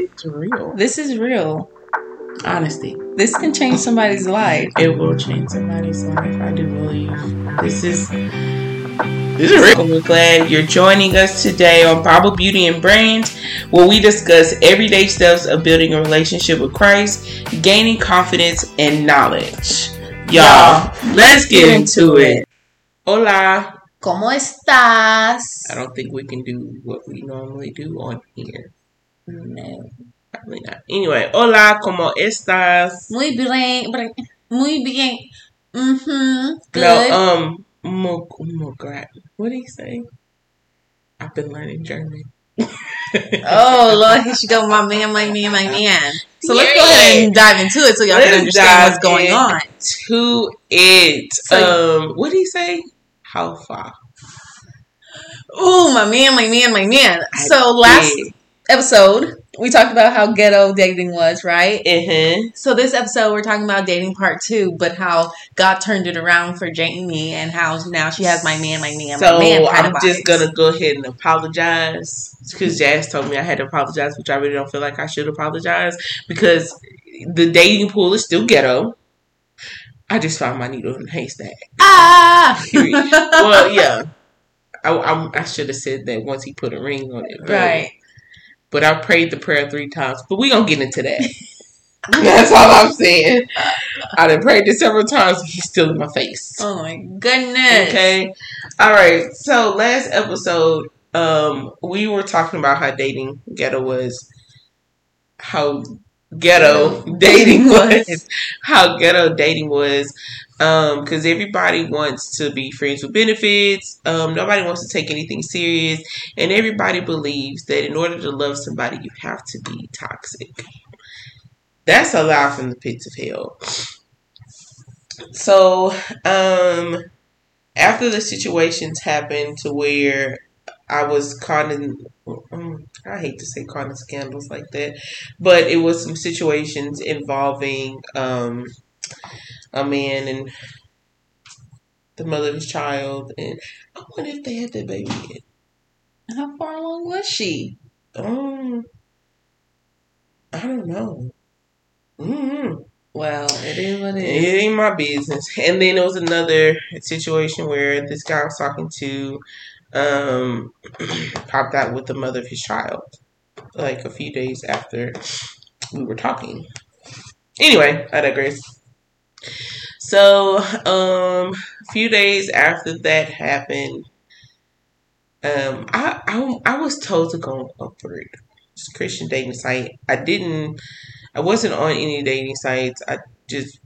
it's real. This is real. Honesty. This can change somebody's life. It will change somebody's life. I do believe this is. This is real. We're glad you're joining us today on Bible Beauty and Brains, where we discuss everyday steps of building a relationship with Christ, gaining confidence and knowledge. Y'all, let's get into it. Hola. ¿Cómo estás? I don't think we can do what we normally do on here. No. Probably not. Anyway, hola, ¿cómo estás? Muy bien. Muy bien. Mm-hmm. Good. No, um, mo, mo, what do you say? I've been learning German. oh Lord, here she go, my man, my man, my man. So let's go ahead and dive into it so y'all let's can understand what's going on. To it. So, um, what do you say? How far? Oh, my man, my man, my man. I so last did. Episode we talked about how ghetto dating was, right? Mm-hmm. So this episode we're talking about dating part two, but how God turned it around for Jamie and how now she has my man, my man, so my man. So I'm just gonna go ahead and apologize because Jazz told me I had to apologize, which I really don't feel like I should apologize because the dating pool is still ghetto. I just found my needle in a haystack. Ah. well, yeah. I, I, I should have said that once he put a ring on it. Right. But I prayed the prayer three times. But we gonna get into that. That's all I'm saying. I done prayed it several times. He's still in my face. Oh my goodness. Okay. All right. So last episode, um, we were talking about how dating ghetto was, how ghetto dating was, how ghetto dating was, because um, everybody wants to be friends with benefits. Um, nobody wants to take anything serious, and everybody believes that in order to love somebody, you have to be toxic. That's a lie from the pits of hell. So, um, after the situations happened to where I was caught in, um, I hate to say caught in scandals like that, but it was some situations involving, um, a man and the mother of his child, and I wonder if they had that baby yet. How far along was she? Um, I don't know. Mm-hmm. Well, it is what it is. It ain't my business. And then there was another situation where this guy I was talking to um, popped out with the mother of his child, like a few days after we were talking. Anyway, I digress. So, um, a few days after that happened, um, I, I, I was told to go on Upward, Christian dating site. I didn't, I wasn't on any dating sites. I just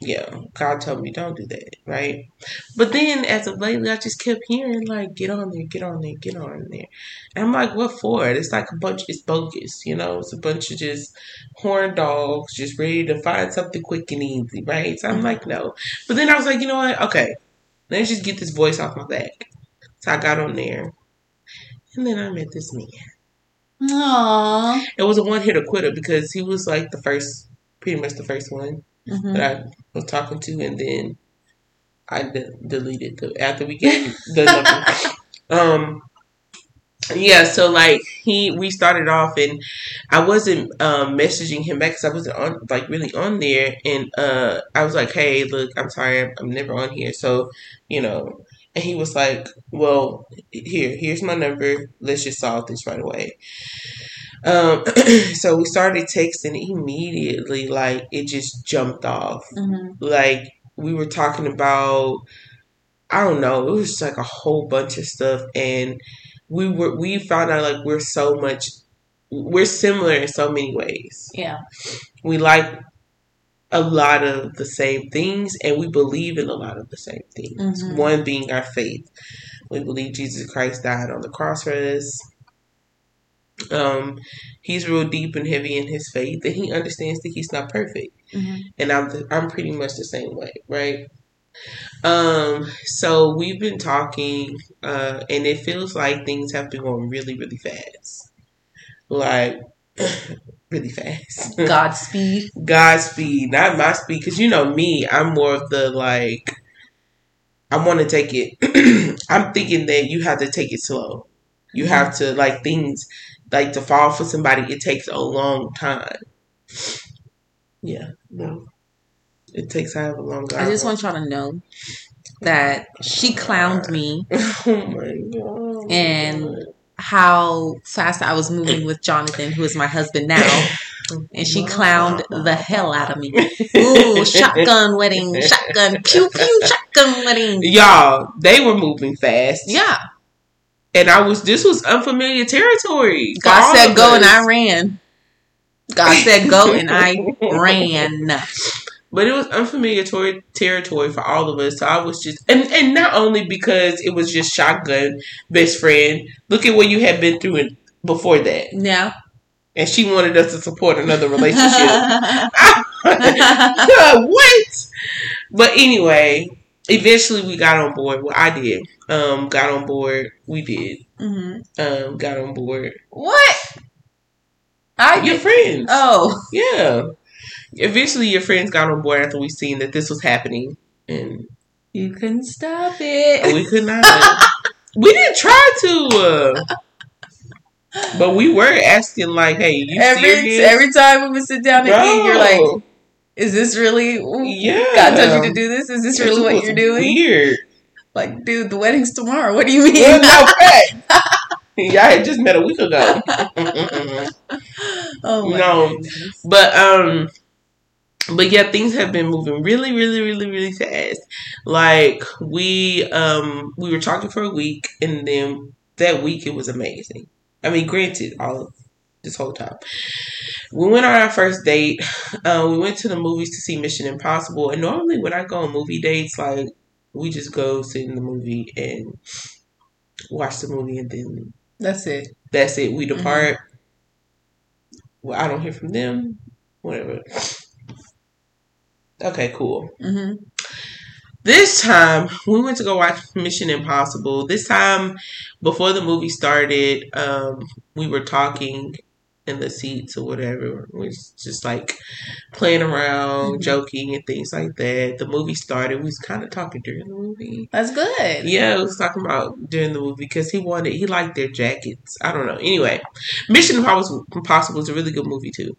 yeah, God told me don't do that, right? But then as of lately, I just kept hearing like, get on there, get on there, get on there. And I'm like, what for? It's like a bunch, it's bogus, you know? It's a bunch of just horn dogs just ready to find something quick and easy, right? So I'm like, no. But then I was like, you know what? Okay, let's just get this voice off my back. So I got on there. And then I met this man. Aww. It was a one hitter quitter because he was like the first, pretty much the first one mm-hmm. that I was talking to, and then I de- deleted the after we get the number. um, yeah, so like he, we started off, and I wasn't um, messaging him back because I wasn't on like really on there, and uh, I was like, hey, look, I'm sorry, I'm, I'm never on here, so you know. And he was like, "Well, here, here's my number. Let's just solve this right away." Um, so we started texting immediately. Like it just jumped off. Mm-hmm. Like we were talking about, I don't know. It was just like a whole bunch of stuff, and we were we found out like we're so much, we're similar in so many ways. Yeah, we like a lot of the same things, and we believe in a lot of the same things. Mm-hmm. One being our faith. We believe Jesus Christ died on the cross for us um, he's real deep and heavy in his faith, and he understands that he's not perfect. Mm-hmm. And I'm the, I'm pretty much the same way, right? Um, so we've been talking, uh, and it feels like things have been going really, really fast, like really fast. Godspeed. Godspeed, not my speed, because you know me, I'm more of the like. I want to take it. I'm thinking that you have to take it slow. You have to like things like to fall for somebody, it takes a long time. Yeah, no, it takes however long. Time. I just want y'all to know that she clowned me. Oh my god! And how fast I was moving with Jonathan, who is my husband now. And she clowned the hell out of me. Ooh, shotgun wedding, shotgun, pew pew, shotgun wedding. Y'all, they were moving fast. Yeah. And I was, this was unfamiliar territory. God said go and. I ran. God said go and I ran. But it was unfamiliar tor- territory for all of us. So I was just, and, and not only because it was just shotgun, best friend. Look at what you had been through in, before that. Yeah. And she wanted us to support another relationship. what? But anyway, eventually we got on board. Well, I did. Um, got on board. We did. hmm Um, got on board. What? I Your friends. Oh. Yeah. Eventually, your friends got on board after we seen that this was happening, and You couldn't stop it. we could not. we didn't try to, uh, but we were asking like, "Hey, you Every serious?" every time we would sit down and eat, you're like, "Is this really? "Yeah." God told you to do this? Is this really what you're doing?" Weird. Like, dude, the wedding's tomorrow. What do you mean? Well, no, fact. Y'all had just met a week ago. Oh my No. goodness. But um but yeah, things have been moving really, really, really, really fast. Like we um we were talking for a week and then that week it was amazing. I mean, granted, all of this whole time. We went on our first date. Uh, we went to the movies to see Mission Impossible. And normally when I go on movie dates, like we just go sit in the movie and watch the movie and then That's it. that's it. We depart. Well, I don't hear from them. Whatever. Okay, cool. hmm This time we went to go watch Mission Impossible. This time before the movie started, um, we were talking in the seats or whatever. We was just like playing around, Mhm. joking and things like that. The movie started. We was kind of talking during the movie. That's good. Yeah, we was talking about during the movie because he wanted, he liked their jackets. I don't know. Anyway, Mission Impossible Impossible is a really good movie too.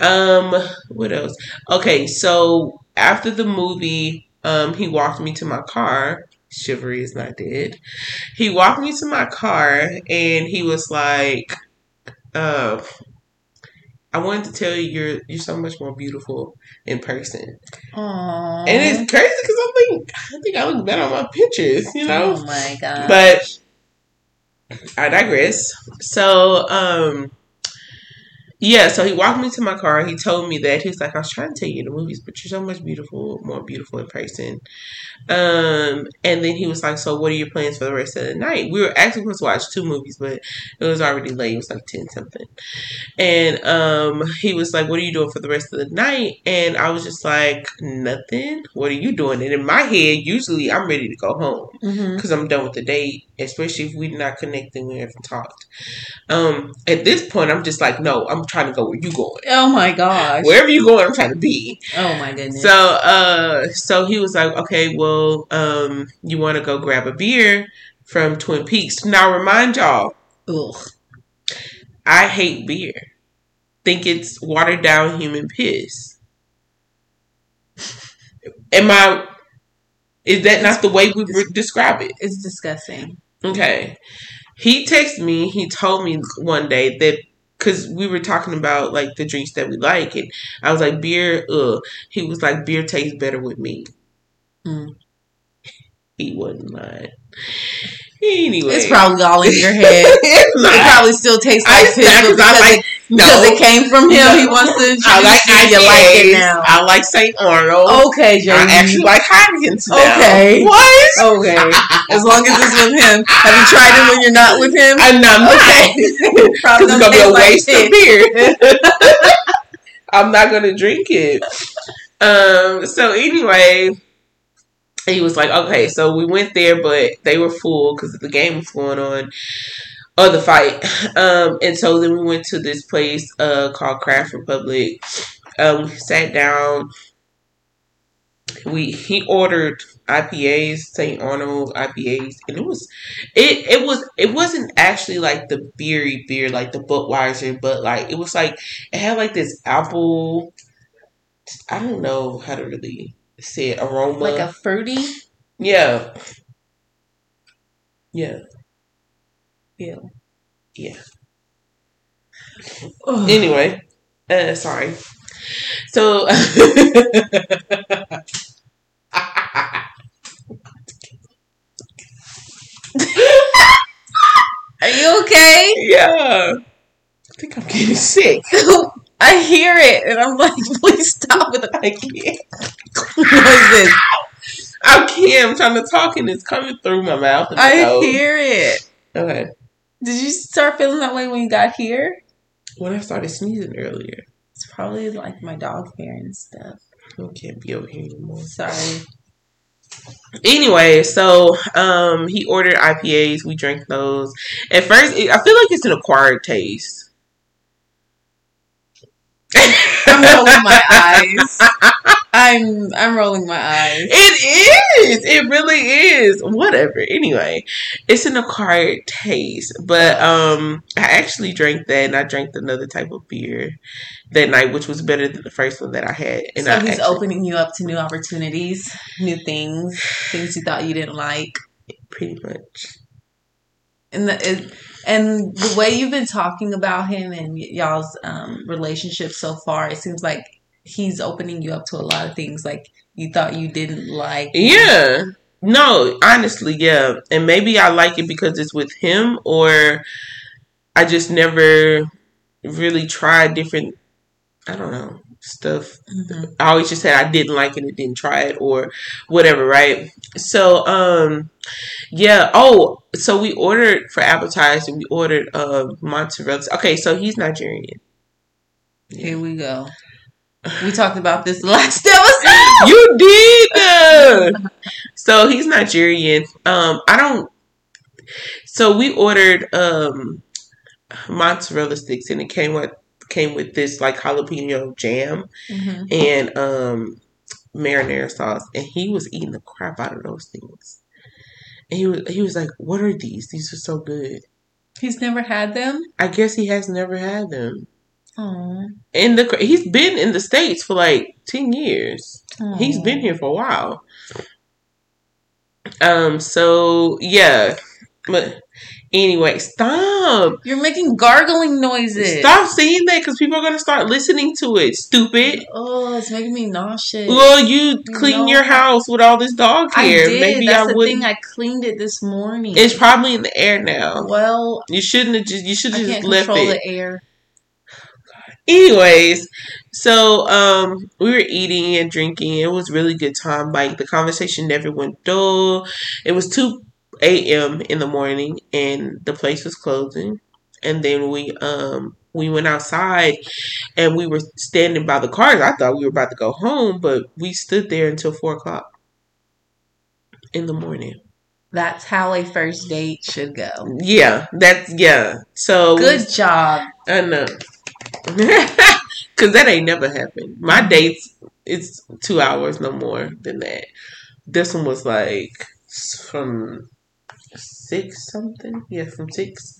Um, what else? Okay, so after the movie, um, he walked me to my car. Chivalry is not dead. He walked me to my car and he was like, uh, I wanted to tell you you're you're so much more beautiful in person. Aww. And it's crazy because I think I think I look better on my pictures, you know. Oh my god. But I digress. So, um, yeah, so he walked me to my car. He told me that he was like, I was trying to take you to movies, but you're so much beautiful, more beautiful in person. Um, and then he was like, So, what are your plans for the rest of the night? We were actually supposed to watch two movies, but it was already late. It was like 10 something. And um, he was like, What are you doing for the rest of the night? And I was just like, Nothing. What are you doing? And in my head, usually I'm ready to go home hmm because I'm done with the date, especially if we're not connecting, we haven't talked. Um, at this point, I'm just like, no, I'm trying to go where you going. Oh my gosh. Wherever you going, I'm trying to be. Oh my goodness. So, uh, so he was like, okay, well, um, you want to go grab a beer from Twin Peaks? Now, remind y'all, Ugh. I hate beer. Think it's watered down human piss. Am I? Is that not the way we would describe it? It's disgusting. Okay. He texted me, he told me one day that because we were talking about like the drinks that we like, and I was like, beer, ugh. He was like, beer tastes better with me. Mm. He wasn't lying. Anyway. It's probably all in your head. It probably still tastes like piss snack but 'cause I like, because no. it came from him. No. He wants to I like you. You like it now. I like St. Arnold. Okay, Jamie. I actually like Heinekens now. Okay. What? Okay. As long as it's with him. Have you tried it when you're not with him? I'm not. Okay. Because it's gonna be a like waste of beer. I'm not gonna drink it. Um. So anyway, he was like, "Okay." So we went there, but they were full because the game was going on, or the fight. Um. And so then we went to this place uh called Craft Republic. Um. We sat down. we he ordered IPAs, St. Arnold IPAs, and it was it it was it wasn't actually like the beery beer like the Budweiser, but like it was like it had like this apple. I don't know how to really say it, aroma, Like a fruity. yeah, yeah, Ew. yeah. Ugh. Anyway, uh, sorry. So. Are you okay? yeah. I think I'm getting sick. I hear it, and I'm like, please stop with the I can't. what is this? I can't. I'm trying to talk and it's coming through my mouth. I nose. hear it. Okay. Did you start feeling that way when you got here? When I started sneezing earlier, It's probably like my dog hair and stuff. I can't be over here anymore. Sorry. Anyway, so um, he ordered IPAs. We drank those. At first, it, I feel like it's an acquired taste. I'm rolling my eyes. I'm I'm rolling my eyes. It is. It really is. Whatever. Anyway, it's an acquired taste. But um I actually drank that and I drank another type of beer that night, which was better than the first one that I had. And so I he's actually, opening you up to new opportunities, new things, things you thought you didn't like. pretty much. And the it, and the way you've been talking about him and y'all's um, relationship so far, it seems like he's opening you up to a lot of things like you thought you didn't like. Yeah. No, honestly, yeah. And maybe I like it because it's with him or I just never really tried different I don't know, stuff Mhm. I always just said I didn't like it and didn't try it or whatever, right? So, um, yeah. Oh, so we ordered for appetizer. We ordered uh mozzarella. Okay, so he's Nigerian. Here we go. We talked about this last episode. You did. so he's Nigerian. Um, I don't. So we ordered um mozzarella sticks, and it came with came with this like jalapeno jam. Mhm. and um marinara sauce and he was eating the crap out of those things. And he was he was like, What are these? These are so good. He's never had them. I guess he has never had them. Oh, And the he's been in the States for like ten years. He's been here for a while. Um, so yeah. But anyway, stop. You're making gargling noises. Stop saying that because people are gonna start listening to it. Stupid. Oh, it's making me nauseous. Well, you clean No. your house with all this dog I hair. did. Maybe That's I the wouldn't. thing. I cleaned it this morning. It's probably in the air now. well, You shouldn't have just. You should have just left control it. the air. Anyways, so um, we were eating and drinking. It was really good time. Like the conversation never went dull. It was two a.m. in the morning, and the place was closing. And then we um we went outside, and we were standing by the cars. I thought we were about to go home, but we stood there until four o'clock in the morning. That's how a first date should go. Yeah, that's yeah. So Good job. I know. Cause that ain't never happened. My dates, it's two hours, no more than that. This one was like from six something. Yeah, from six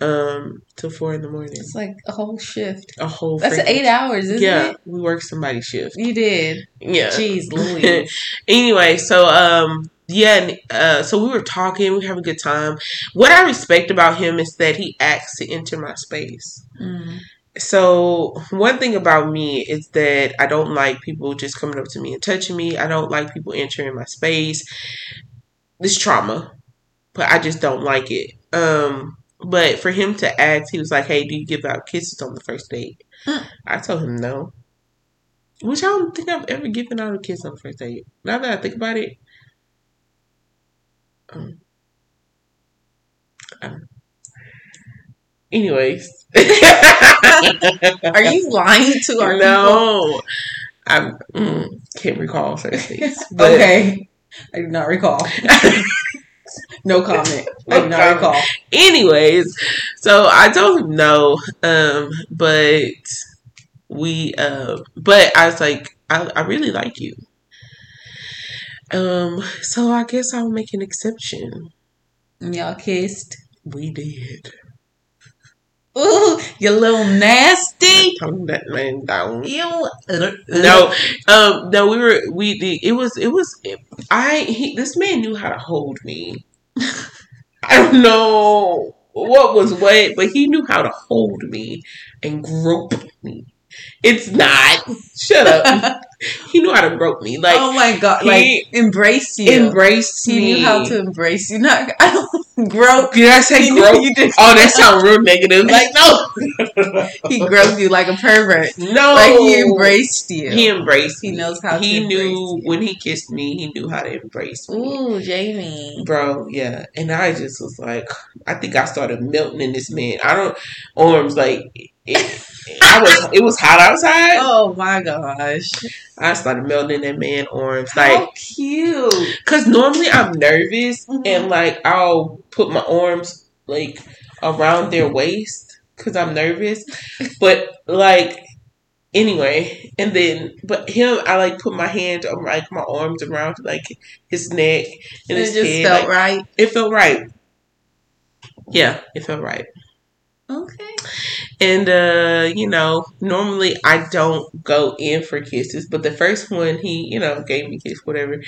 um till four in the morning. It's like a whole shift. A whole. That's freaking- eight hours, isn't Yeah, it? we worked somebody's shift. You did. Yeah. Jeez Louise. anyway, so um yeah, uh, so we were talking, we were having a good time. What I respect about him is that he acts to enter my space. Mm. So one thing about me is that I don't like people just coming up to me and touching me. I don't like people entering my space. This trauma, but I just don't like it. Um, but for him to ask, he was like, "Hey, do you give out kisses on the first date?" Mm. I told him no. Which I don't think I've ever given out a kiss on the first date. Now that I think about it, um, um, anyways. Are you lying to our people? no, I mm, can't recall. Okay. I do not recall. no comment. No not recall. anyways, so I told him no. Um, but we uh, but I was like, I, I really like you. Um, so I guess I'll make an exception. Y'all kissed. We did. Ooh, you little nasty. Calm that man down. You No, um, no, we were we did. It was it was. I he, this man knew how to hold me. I don't know what was what, but he knew how to hold me and grope me. It's not. Shut up. he knew how to grope me. Like oh my god, he like embrace you. embrace he me. knew how to embrace you. Not I don't grope. Did I say He grope? you did. Oh, that sounds real negative. Like no, He groped you like a pervert. no. Like he embraced you. He embraced. He me. knows how to He knew when he kissed me. He knew how to embrace me. Ooh, Jamie. Bro, yeah. And I just was like, I think I started melting in this man. I don't arms like it, I was. It was hot outside. Oh my gosh. I started melting in that man arms, like, How cute. cause normally I'm nervous Mhm. and like I'll put my arms like around their waist because I'm nervous. But like anyway, and then but him, I like put my hand on like my arms around like his neck and it his just head. felt like, right. It felt right. Yeah, it felt right. Okay. And uh, you know, normally I don't go in for kisses, but the first one he, you know, gave me a kiss, whatever.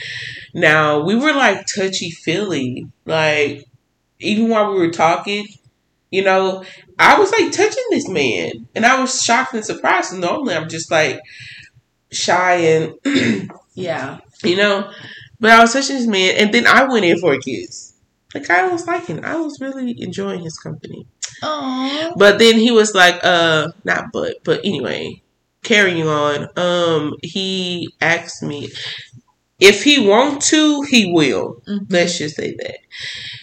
Now we were like touchy feely, like even while we were talking, you know, I was like touching this man, and I was shocked and surprised. And normally I'm just like shy and Yeah. you know, but I was touching this man, and then I went in for a kiss. Like I was liking, I was really enjoying his company. Aww. But then he was like, uh, not but, but anyway, carrying on. Um, he asked me if he want to, he will. Mhm. Let's just say that.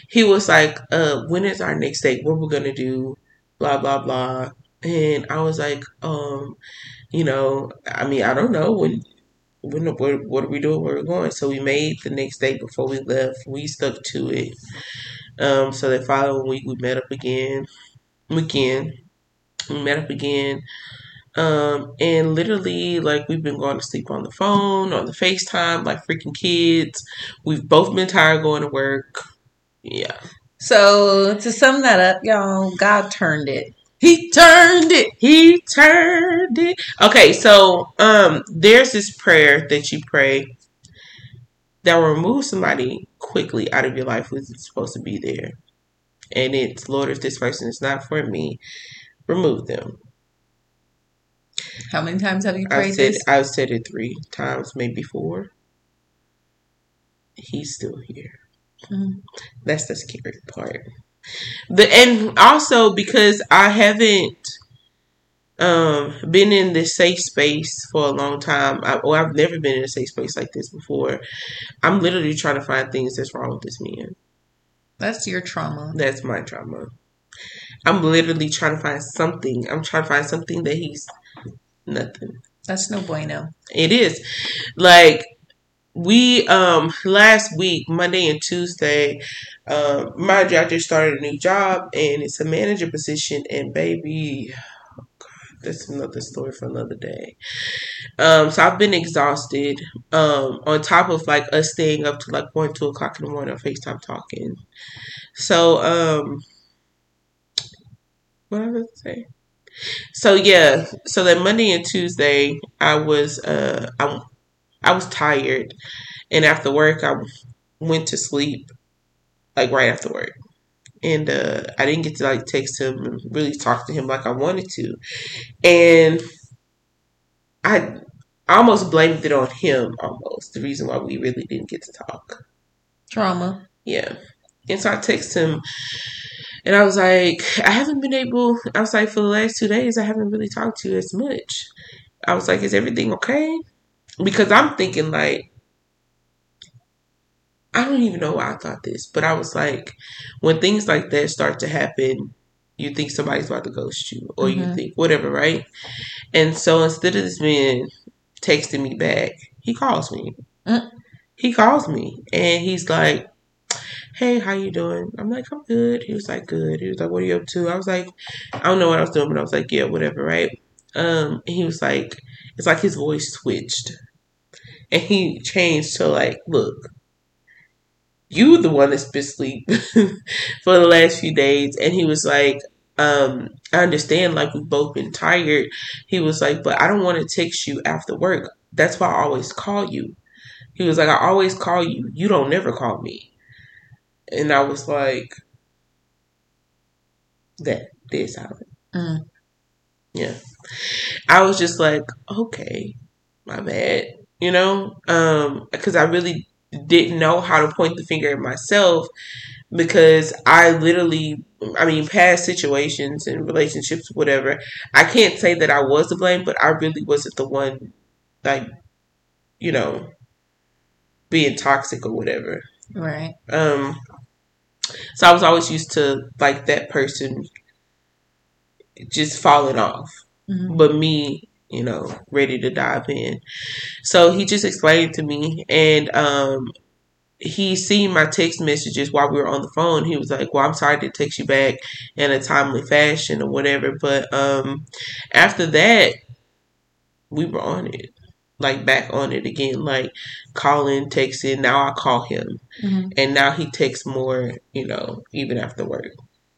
He was like, uh, when is our next date? What we're gonna do? Blah blah blah. And I was like, um, you know, I mean, I don't know when. When, what, what are we doing? Where we're going? So we made the next day before we left. We stuck to it. Um, so the following week we met up again. Weekend we met up again. Um, and literally, like we've been going to sleep on the phone, on the FaceTime, like freaking kids. We've both been tired going to work. Yeah. So to sum that up, y'all, God turned it. He turned it. He turned it. Okay, so um there's this prayer that you pray that will remove somebody quickly out of your life who's supposed to be there. And it's Lord, if this person is not for me, remove them. How many times have you I've prayed said this? I've said it three times, maybe four. He's still here. Mhm. That's the scary part. The and also because I haven't um been in this safe space for a long time. I, or I've never been in a safe space like this before. I'm literally trying to find things that's wrong with this man. That's your trauma. That's my trauma. I'm literally trying to find something. I'm trying to find something that he's nothing. That's no bueno. It is. Like we um last week, Monday and Tuesday, um my director started a new job and it's a manager position and baby oh that's another story for another day. Um so I've been exhausted. Um on top of like us staying up to like one, two o'clock in the morning on FaceTime talking. So um what was I gonna say? So yeah, so that Monday and Tuesday, I was uh I I was tired, and after work, I went to sleep, like right after work, and uh I didn't get to like text him and really talk to him like I wanted to, and I almost blamed it on him. Almost the reason why we really didn't get to talk. Trauma. Yeah. And so I text him and I was like, I haven't been able, I was like, for the last two days, I haven't really talked to you as much. I was like, is everything okay? Because I'm thinking, like, I don't even know why I thought this, but I was like, when things like that start to happen, you think somebody's about to ghost you, or you Mhm. think whatever, right? And so instead of this man texting me back, he calls me. Mm. He calls me, and he's like, hey, how you doing? I'm like, I'm good. He was like, good. He was like, what are you up to? I was like, I don't know what I was doing, but I was like, yeah, whatever, right? Um, and he was like, it's like his voice switched. And he changed to like, look, you the one that's been asleep for the last few days. And he was like, um, I understand like we've both been tired. He was like, but I don't want to text you after work. That's why I always call you. He was like, I always call you. You don't never call me. And I was like, that did sound. Mm. Yeah. I was just like, okay, my bad. You know? Um, because I really didn't know how to point the finger at myself because I literally I mean past situations and relationships, whatever, I can't say that I was to blame, but I really wasn't the one like, you know, being toxic or whatever. Right. Um so I was always used to like that person just falling off. Mhm. But me, you know, ready to dive in. So he just explained to me and um he seen my text messages while we were on the phone. He was like, Well, I'm sorry to text you back in a timely fashion or whatever. But um after that we were on it. Like back on it again, like calling, texting. Now I call him. Mhm. And now he texts more, you know, even after work.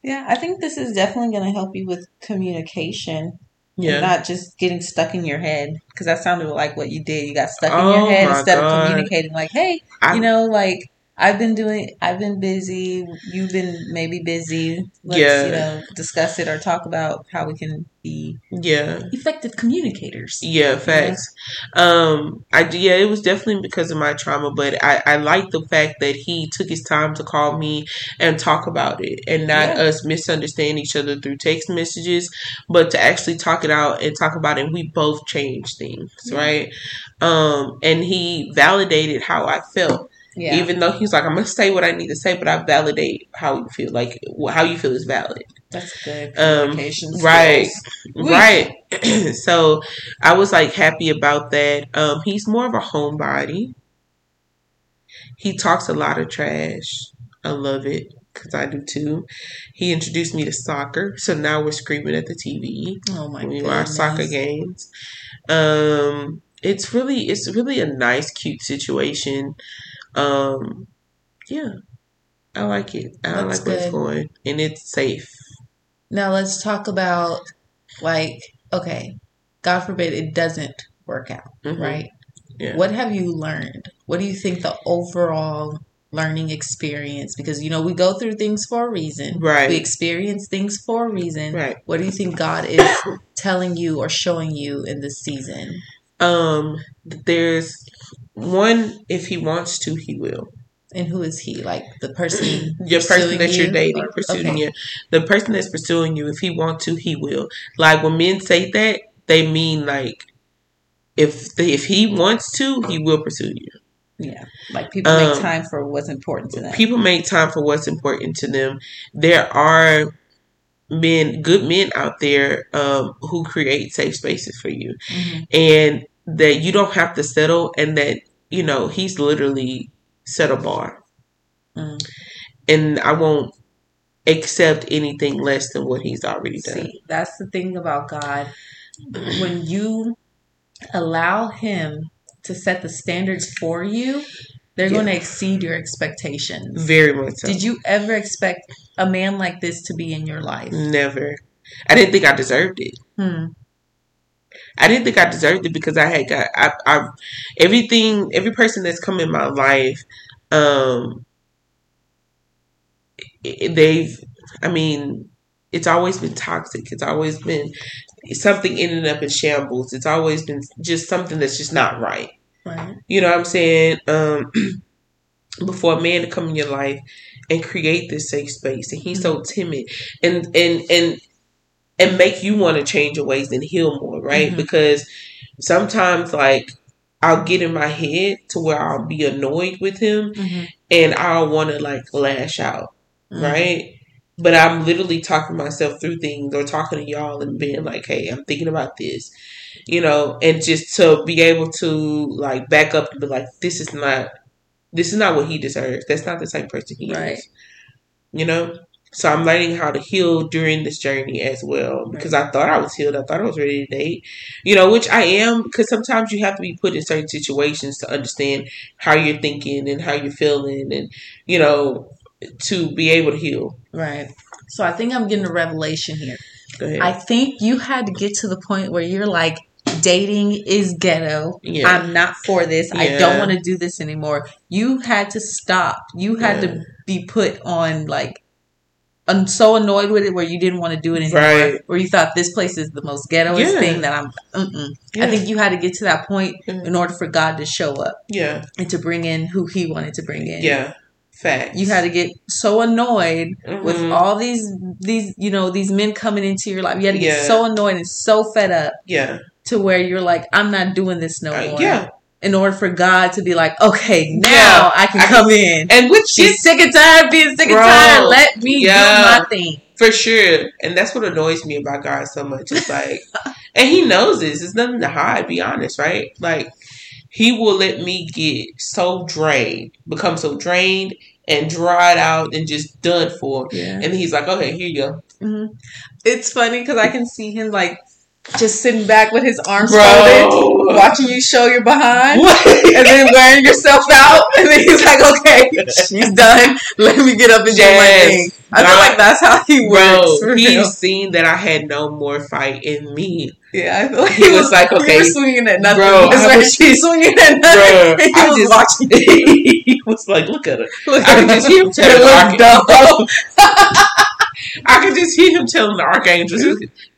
Yeah, I think this is definitely going to help you with communication. Yeah. not just getting stuck in your head because that sounded like what you did. You got stuck in Oh your head instead God. of communicating. Like, hey, I- you know, like I've been doing, I've been busy. You've been maybe busy. Let's Yeah. you know discuss it or talk about how we can be Yeah. effective communicators. Yeah, facts. Um, I yeah, it was definitely because of my trauma, but I I like the fact that he took his time to call me and talk about it, and not Yeah. us misunderstand each other through text messages, but to actually talk it out and talk about it. And we both changed things, Yeah. right? Um, and he validated how I felt, Yeah, even though he's like, "I'm gonna say what I need to say," but I validate how you feel, like how you feel is valid. that's good Um, right. Right. so I was like happy about that. Um, he's more of a homebody. He talks a lot of trash. I love it because I do too. He introduced me to soccer, so now we're screaming at the TV Oh my we watch soccer games. Um, it's really, it's really a nice, cute situation. Um, yeah, I like it. I like where it's good. going, and it's safe. Now let's talk about like okay, God forbid it doesn't work out, Mhm. right? Yeah. What have you learned? What do you think the overall learning experience because you know we go through things for a reason. Right. We experience things for a reason. Right. What do you think God is telling you or showing you in this season? Um, there's one. If he wants to, he will. And who is he? Like the person Your person that you're you? dating, pursuing okay. you. The person that's pursuing you, if he wants to, he will. Like when men say that, they mean like if they, if he wants to, he will pursue you. Yeah. Like people make Um, time for what's important to them. People make time for what's important to them. There are men, good men out there, um, who create safe spaces for you. Mhm. and that you don't have to settle and that you know he's literally set a bar Mm. and i won't accept anything less than what he's already done See, that's the thing about God. When you allow Him to set the standards for you, they're Yeah. going to exceed your expectations. very much so Did you ever expect a man like this to be in your life? never i didn't think i deserved it Hmm. I didn't think i deserved it because i had got i, I everything every person that's come in my life um they've i mean it's always been toxic. It's always been something ending up in shambles. It's always been just something that's just not right. Right. you know what i'm saying? Um before a man to come in your life and create this safe space and he's so timid and and and and make you want to change your ways and heal more right Mhm. because sometimes like i'll get in my head to where i'll be annoyed with him Mhm. and i'll want to like lash out Mhm. right? But I'm literally talking myself through things or talking to y'all and being like, hey, I'm thinking about this, you know, and just to be able to like back up and be like, this is not, this is not what he deserves. That's not the type of person he Right. is, you know? So I'm learning how to heal during this journey as well because I thought I was healed. I thought I was ready to date, you know, which I am because sometimes you have to be put in certain situations to understand how you're thinking and how you're feeling and, you know, to be able to heal. Right. So I think I'm getting a revelation here. Go ahead. I think you had to get to the point where you're like, dating is ghetto. Yeah. I'm not for this. I don't want to do this anymore. You had to stop. You had Yeah. to be put on like I'm so annoyed with it where you didn't want to do it anymore. Right. Where you thought this place is the most ghettoest Yeah. thing that I'm. Yeah. I think you had to get to that point Mhm. in order for God to show up yeah. and to bring in who He wanted to bring in. Yeah. Facts. You had to get so annoyed with Mhm. all these these you know these men coming into your life. You had to get Yeah. so annoyed and so fed up Yeah. to where you're like, I'm not doing this no Uh, more. yeah. In order for God to be like, okay, now Yeah. I can I come in. And which She's sick and tired being sick and Bro, tired. Let me yeah. do my thing. for sure. And that's what annoys me about God so much. It's like, and He knows this. It's nothing to hide. Be honest, right? Like, He will let me get so drained, become so drained and dried out and just done for. Yeah. And He's like, okay, here you go. hmm It's funny because I can see him like just sitting back with his arms Bro. folded, watching you show your behind. What? And then wearing yourself out, and then he's like, "Okay, she's done. Let me get up and do my Yes. thing." I feel like that's how he works. Bro, for he real. seen that I had no more fight in me. Yeah, I feel like He was like, okay. were swinging at nothing. Bro, That's right. was She's swinging at nothing. Bro, he I was just- watching. he was like, look at her. Look I could just hear him I could just hear him telling the archangels,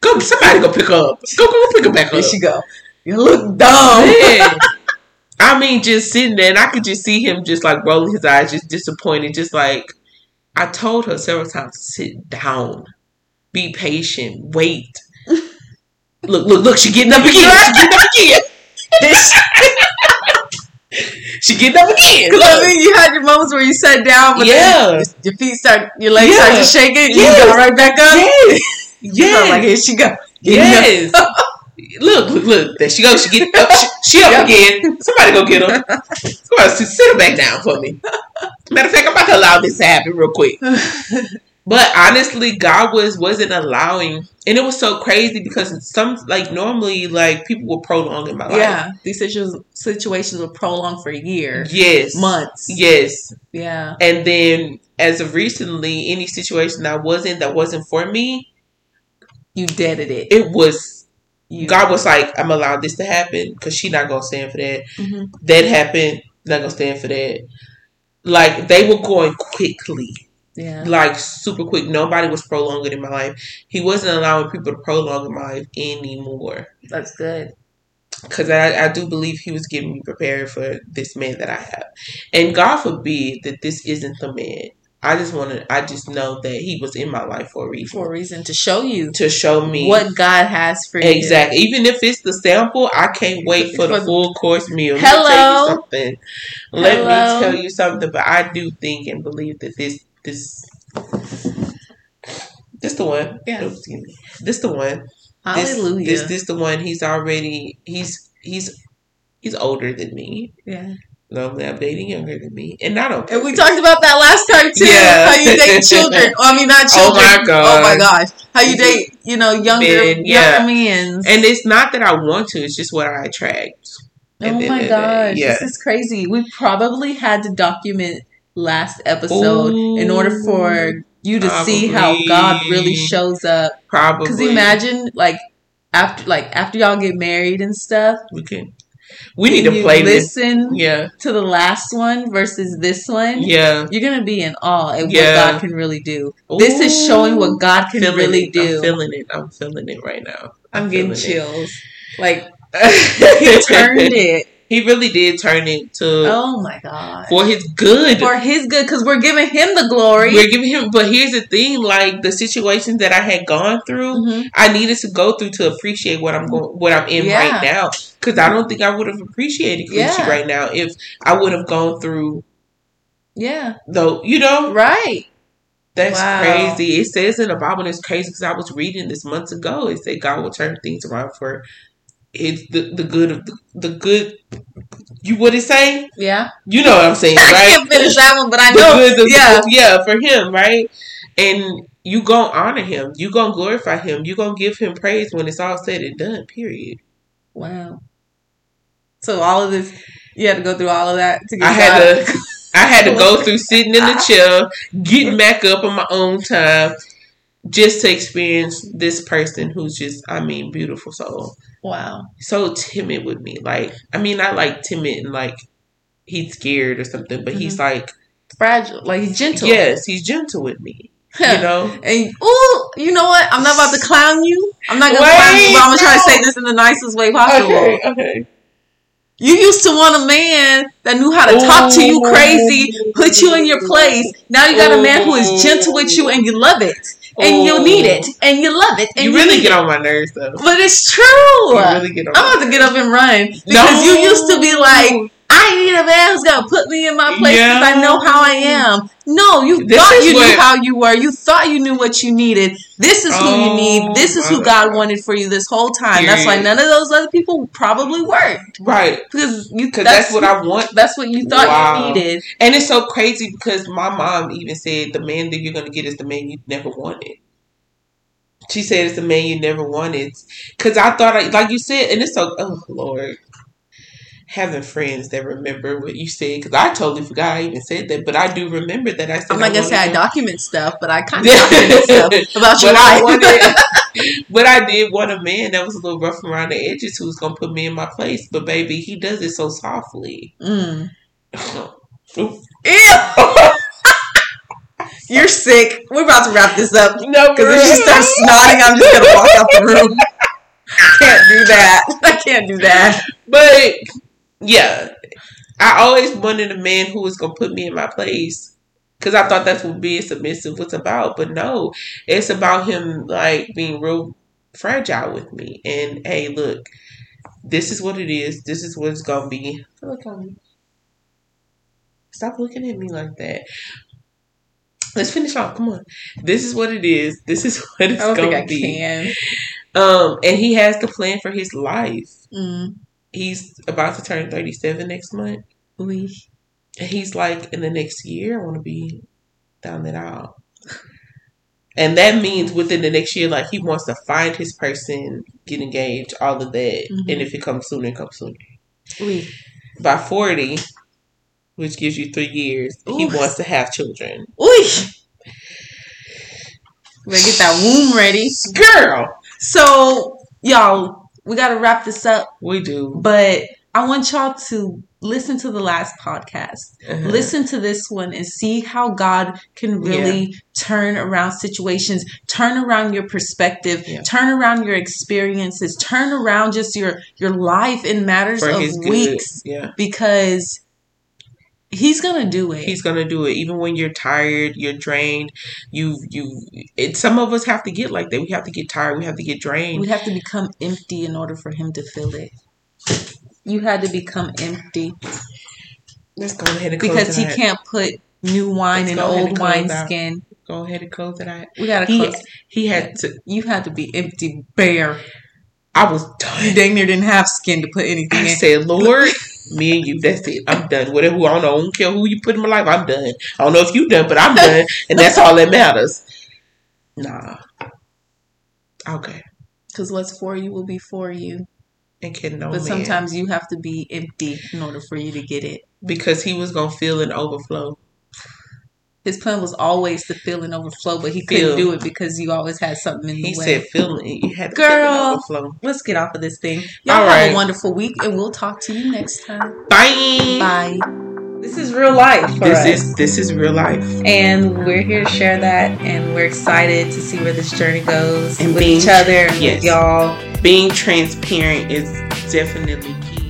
"Go, somebody go pick up. Go, go pick her back up." There up." she go. You look dumb. Man. I mean, just sitting there, and I could just see him just like rolling his eyes, just disappointed, just like I told her several times, sit down, be patient, wait. Look, look, look! She getting up again. She getting up again. she getting up again. Because I mean, you had your moments where you sat down, but Yeah. then your feet start, your legs Yeah. start to shake it, and Yes. you got right back up. Yes. Felt like, here she go. Yes. look, look, look. There she goes. She get up. She, she up Yep. again. Somebody go get her. Somebody sit her back down for me. Matter of fact, I'm about to allow this to happen real quick. But honestly, God was wasn't allowing, and it was so crazy because some like normally like people were prolong in my life. yeah, these situations situations will prolong for a year, Yes. months. Yes. Yeah, And then as of recently, any situation that wasn't that wasn't for me, you deaded it. it was You, God was like, I'm allowed this to happen because she not gonna stand for that. Mhm. That happened, not gonna stand for that. Like they were going quickly, Yeah, like super quick. Nobody was prolonging in my life. He wasn't allowing people to prolong in my life anymore. that's good. Because I, I do believe he was getting me prepared for this man that I have. And God forbid that this isn't the man. I just want to, I just know that he was in my life for a reason. For a reason to show you to show me what God has for you. Exactly. Even if it's the sample, I can't wait for the full course meal. Hello. Let me tell you something. Let Hello. me tell you something. But I do think and believe that this this this the one. Yeah. Oh, excuse me. This the one. This, Hallelujah. This this the one. He's already he's he's he's older than me. yeah. Normally I'm dating younger than me. And I don't And we talked about that last time too. Yeah. How you date children. I mean, not oh, children. Oh my God. Oh my gosh. How you mm-hmm. date, you know, younger, Men, yeah. younger men. and it's not that I want to, it's just what I attract. Oh my of the day. gosh, Yeah. this is crazy. We probably had to document last episode in order for you to see how God really shows up. Probably Because imagine, like after, like after y'all get married and stuff, We can. We need to play this. listen Yeah, to the last one versus this one. yeah. You're gonna be in awe at Yeah. what God can really do. This is showing what God can Feeling really it. do. I'm feeling it. I'm feeling it right now. I'm getting feeling chills. Like he turned it. He really did turn it to Oh my god. for his good. For his good, because we're giving him the glory. We're giving him, but here's the thing: like the situations that I had gone through, Mhm. I needed to go through to appreciate what I'm going, what I'm in Yeah. right now. Because I don't think I would have appreciated Yeah. right now if I would have gone through Yeah. though. You know, Right. That's Wow. crazy. It says in the Bible, and it's crazy because I was reading this months ago. It said God will turn things around for it's the, the good of the, the good. You what it say? Yeah. You know what I'm saying, right I can't finish that one, but I know. yeah. yeah, for him, right? and you gonna honor him. You gonna glorify him. You gonna give him praise when it's all said and done. Period. Wow. So all of this, you had to go through all of that to get I had to. I had to go through sitting in the chair, getting back up on my own time, just to experience this person who's just, I mean, beautiful soul. Wow. So timid with me. Like, I mean, not like timid and like he's scared or something, but he's mm-hmm. like, Fragile, like he's gentle. yes, he's gentle with me. You know? And ooh, you know what? I'm not about to clown you. I'm not gonna Wait, clown you, but I'm gonna try to say this in the nicest way possible. Okay, okay. You used to want a man that knew how to talk to you crazy, put you in your place. Now you got a man who is gentle with you and you love it. And you Ooh. need it. Oh. And you love it. And You you, really get it. on my nerves though. But it's true. You really get on I'm about to get up and run. Because No. you used to be like, I need a man who's gonna put me in my place because I know how I am. No, you This thought you knew how you were. You thought you knew what you needed. This is who you Oh, need. This is who God wanted for you this whole time. That's why none of those other people probably worked Right. because you. Because that's, what I want. That's what you thought Wow. you needed. And it's so crazy because my mom even said the man that you're going to get is the man you never wanted. She said it's the man you never wanted. Because I thought, I, like you said, and it's so, oh, Lord. Having friends that remember what you said. Because I totally forgot I even said that. But I do remember that I said I'm not gonna say I document stuff, but I kind of document stuff about your But I life. wanted, but I did want a man that was a little rough around the edges who was gonna put me in my place. But baby, he does it so softly. mm. Ew. You're sick. We're about to wrap this up No, because if she starts snotting, I'm just gonna walk out the room. can't do that. I can't do that. But yeah, I always wanted a man who was gonna put me in my place because I thought that's what being submissive was about. But no, it's about him like being real fragile with me. And hey, look, this is what it is. This is what it's gonna be. Look at me. Stop looking at me like that. Let's finish off. Come on. This is what it is. This is what it's I don't think gonna I be. can. Um, and he has the plan for his life. Mm. He's about to turn thirty-seven next month. Oui. And he's like, in the next year, I want to be down that aisle. And that means within the next year, like he wants to find his person, get engaged, all of that. Mhm. And if it comes sooner, it comes sooner. Oui. By 40, which gives you three years, he wants to have children. Oui. Better get that womb ready. Girl! So, y'all, we gotta wrap this up, We do. but I want y'all to listen to the last podcast. Uh-huh. listen to this one and see how God can really turn around situations, turn around your perspective, Yeah. turn around your experiences, turn around just your your life in matters For of weeks Yeah. because he's going to do it. He's gonna do it, even when you're tired, you're drained. You, you. It, some of us have to get like that. We have to get tired. We have to get drained. we have to become empty in order for him to fill it. You had to become empty Let's go ahead and because it he can't put new wine in old wine skin. Go ahead and close it out. We gotta close. he had to. You had to be empty, bare. I was done. dang near didn't have skin to put anything I in. said, Lord, me and you, that's it. I'm done. Whatever, I don't know. I don't care who you put in my life. I'm done. I don't know if you done, but I'm done. And that's all that matters. Nah. Okay. Because what's for you will be for you. And can no but man. sometimes you have to be empty in order for you to get it. Because he was going to feel an overflow. His plan was always to fill and overflow, but he couldn't Fill. do it because you always had something in the He way. said, feeling it. You had to Girl. feel overflow. Let's get off of this thing. Y'all All have right. a wonderful week, and we'll talk to you next time. Bye. Bye. This is real life for This us. is this is real life. and we're here to share that, and we're excited to see where this journey goes And with being- each other and yes. with y'all. Being transparent is definitely key.